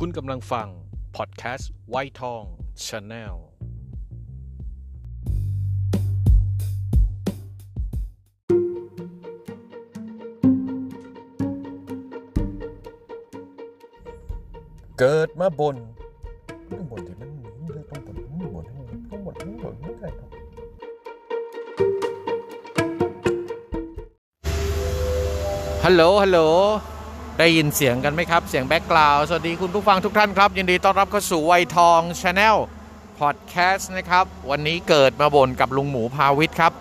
คุณกำลังฟัง พอดแคสต์ไวท์ทอง Channel เกิดมาบ่นต้องบ่นที่มันต้องบ่นต้องบ่นต้องบ่นต้องบ่นไม่ได้ครับฮัลโหลฮัลโหล ได้ยินเสียงกันไหมครับ เสียง background สวัสดีคุณผู้ฟังทุกท่านครับ ยินดีต้อนรับเข้าสู่ไวท์ทอง Channel พอดแคสต์นะครับ วันนี้เกิดมาบ่นกับลุงหมูพาวิทย์ครับ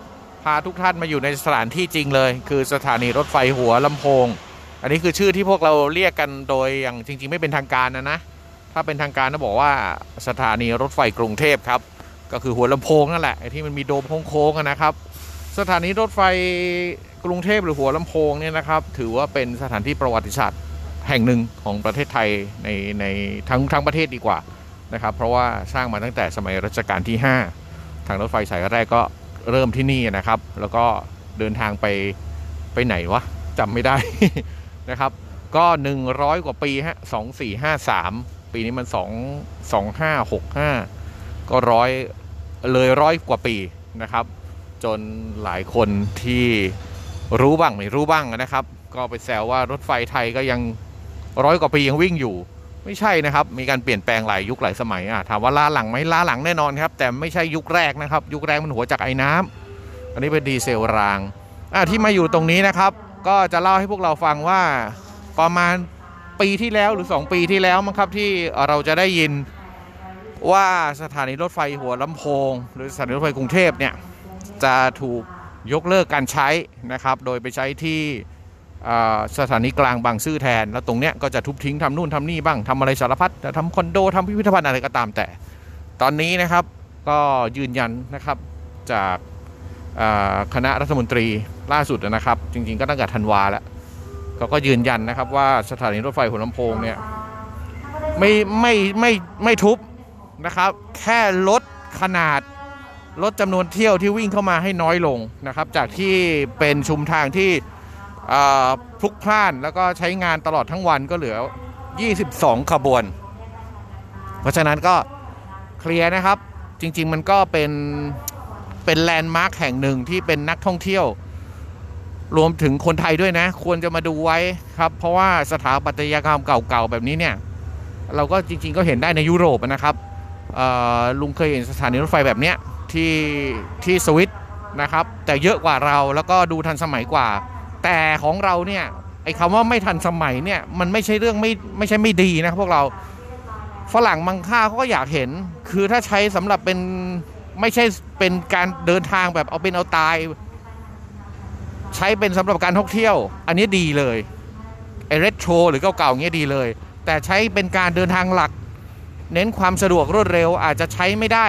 พาทุกท่านมาอยู่ในสถานที่จริงเลย คือสถานีรถไฟหัวลำโพง อันนี้คือชื่อที่พวกเราเรียกกันโดยอย่างจริง ๆ ไม่เป็นทางการนะนะ ถ้าเป็นทางการต้องบอกว่าสถานีรถไฟกรุงเทพครับ ก็คือหัวลำโพงนั่นแหละที่มันมีโดมโค้งๆนะครับ สถานีรถไฟกรุงเทพหรือหัวลำโพงเนี่ยนะครับ ถือว่าเป็นสถานที่ประวัติศาสตร์แห่งหนึ่งของประเทศไทยในในทั้งทั้งประเทศดีกว่านะครับ เพราะว่าสร้างมาตั้งแต่สมัยรัชกาลที่ 5 ทางรถไฟสายแรกก็เริ่มที่นี่นะครับ แล้วก็เดินทางไปไปไหนวะจำไม่ได้นะครับ ก็ 100 กว่าปีฮะ2453 ปีนี้มัน 2 2565 ก็ร้อยเลยร้อยกว่าปีนะครับ จนหลายคนที่รู้บ้างไม่รู้บ้างนะครับ ก็ไปแซวว่ารถไฟไทยก็ยังร้อยกว่าปียังวิ่งอยู่ ไม่ใช่นะครับ มีการเปลี่ยนแปลงหลายยุคหลายสมัยอะถามว่าล้าหลังไหมล้าหลังแน่นอนครับ แต่ไม่ใช่ยุคแรกนะครับ ยุคแรกมันหัวจากไอ้น้ำอันนี้เป็นดีเซลรางอะที่มาอยู่ตรงนี้นะครับ ก็จะเล่าให้พวกเราฟังว่าประมาณปีที่แล้วหรือ 2 ปีที่แล้วมั้งครับที่เราจะได้ยินว่าสถานีรถไฟหัวลำโพง หรือสถานีรถไฟกรุงเทพเนี่ย จะถูกยกเลิกการใช้นะครับ โดยไปใช้ที่สถานีกลางบางซื่อแทน แล้วตรงเนี้ยก็จะทุบทิ้งทำนู่นทำนี่บ้างทำอะไรสารพัดจะทำคอนโดทำพิพิธภัณฑ์อะไรก็ตามแต่ ตอนนี้นะครับก็ยืนยันนะครับจากคณะรัฐมนตรีล่าสุดนะครับ จริงๆก็ตั้งแต่ธันวาแล้วเขาก็ยืนยันนะครับว่าสถานีรถไฟหัวลำโพงเนี่ยไม่ไม่ไม่ไม่ทุบนะครับ แค่ลดขนาด ลดจำนวนเที่ยวที่วิ่งเข้ามาให้น้อยลงนะครับจากที่เป็นชุมทางที่พลุกพล่านแล้วก็ใช้งานตลอดทั้งวันก็เหลือ 22 ขบวน เพราะฉะนั้นก็เคลียร์นะครับจริง ๆ มันก็เป็นเป็นแลนด์มาร์คแห่งหนึ่งที่เป็นนักท่องเที่ยว รวมถึงคนไทยด้วยนะ ควรจะมาดูไว้ครับ เพราะว่าสถาปัตยกรรมเก่าๆแบบนี้เนี่ย เราก็จริง ๆ ก็เห็นได้ในยุโรปนะครับลุงเคยเห็นสถานีรถไฟแบบเนี้ย ที่ที่สวิตนะครับ แต่เยอะกว่าเราแล้วก็ดูทันสมัยกว่า แต่ของเราเนี่ยไอ้คำว่าไม่ทันสมัยเนี่ยมันไม่ใช่เรื่องไม่ไม่ใช่ไม่ดีนะพวกเราฝรั่งมังค่าเขาก็อยากเห็น คือถ้าใช้สำหรับเป็นไม่ใช่เป็นการเดินทางแบบเอาเป็นเอาตาย ใช้เป็นสำหรับการท่องเที่ยว อันนี้ดีเลยไอเรโทรหรือเก่าๆเงี้ยดีเลย แต่ใช้เป็นการเดินทางหลัก เน้นความสะดวกรวดเร็วอาจจะใช้ไม่ได้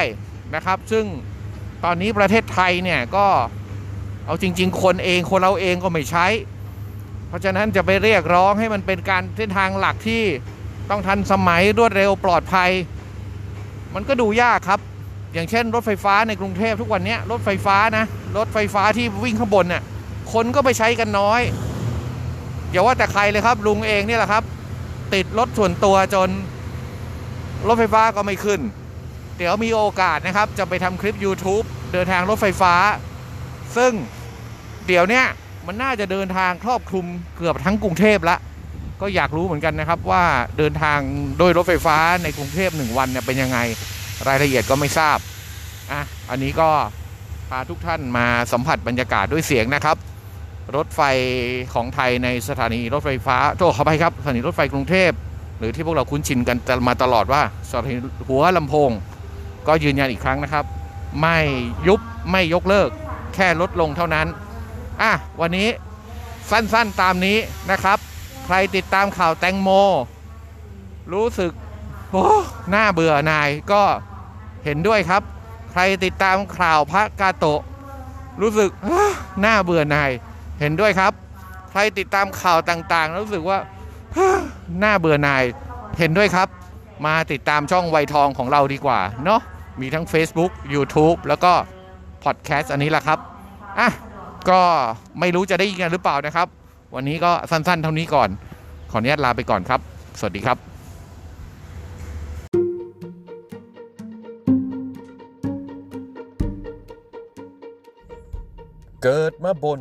นะครับ ซึ่งตอนนี้ประเทศไทยเนี่ยก็เอาจริง ๆ คนเองคนเราเองก็ไม่ใช้ เพราะฉะนั้นจะไปเรียกร้องให้มันเป็นการเส้นทางหลักที่ต้องทันสมัยรวดเร็วปลอดภัย มันก็ดูยากครับ อย่างเช่น รถไฟฟ้าในกรุงเทพทุกวันนี้รถไฟฟ้านะ รถไฟฟ้าที่วิ่งข้างบนเนี่ยคนก็ไปใช้กันน้อยอย่าว่าแต่ใครเลยครับลุงเองเนี่แหละครับ ติดรถส่วนตัวจนรถไฟฟ้าก็ไม่ขึ้น เดี๋ยวมีโอกาสนะครับจะไปทำคลิป YouTube เดินทางรถไฟฟ้า ซึ่งเดี๋ยวเนี้ยมันน่าจะเดินทางครอบคลุมเกือบทั้งกรุงเทพละ ก็อยากรู้เหมือนกันนะครับว่าเดินทางโดยรถไฟฟ้าในกรุงเทพหนึ่งวันเนี่ยเป็นยังไงรายละเอียดก็ไม่ทราบอะอันนี้ก็พาทุกท่านมาสัมผัสบรรยากาศด้วยเสียงนะครับ รถไฟของไทยในสถานีรถไฟฟ้าโทษขอไปครับสถานีรถไฟกรุงเทพหรือที่พวกเราคุ้นชินกันมาตลอดว่าสถานีหัวลำโพง ก็ยืนยันอีกครั้งนะครับ ไม่ยุบไม่ยกเลิก แค่ลดลงเท่านั้นอะวันนี้สั้นๆตามนี้นะครับ ใครติดตามข่าวแตงโม รู้สึกโอ้หน้าเบื่อนายก็เห็นด้วยครับ ใครติดตามข่าวพระกาโตะ รู้สึกหน้าเบื่อนายเห็นด้วยครับ ใครติดตามข่าวต่างๆ รู้สึกว่าหน้าเบื่อนายเห็นด้วยครับ มาติดตามช่องไวทองของเราดีกว่าเนาะ มีทั้ง Facebook YouTube แล้วก็พอดแคสต์อันนี้แหละครับอะก็ไม่รู้จะได้ยินกันหรือเปล่านะครับ วันนี้ก็สั้นๆ เท่านี้ก่อน ขออนุญาตลาไปก่อนครับ สวัสดีครับเกิดมาบน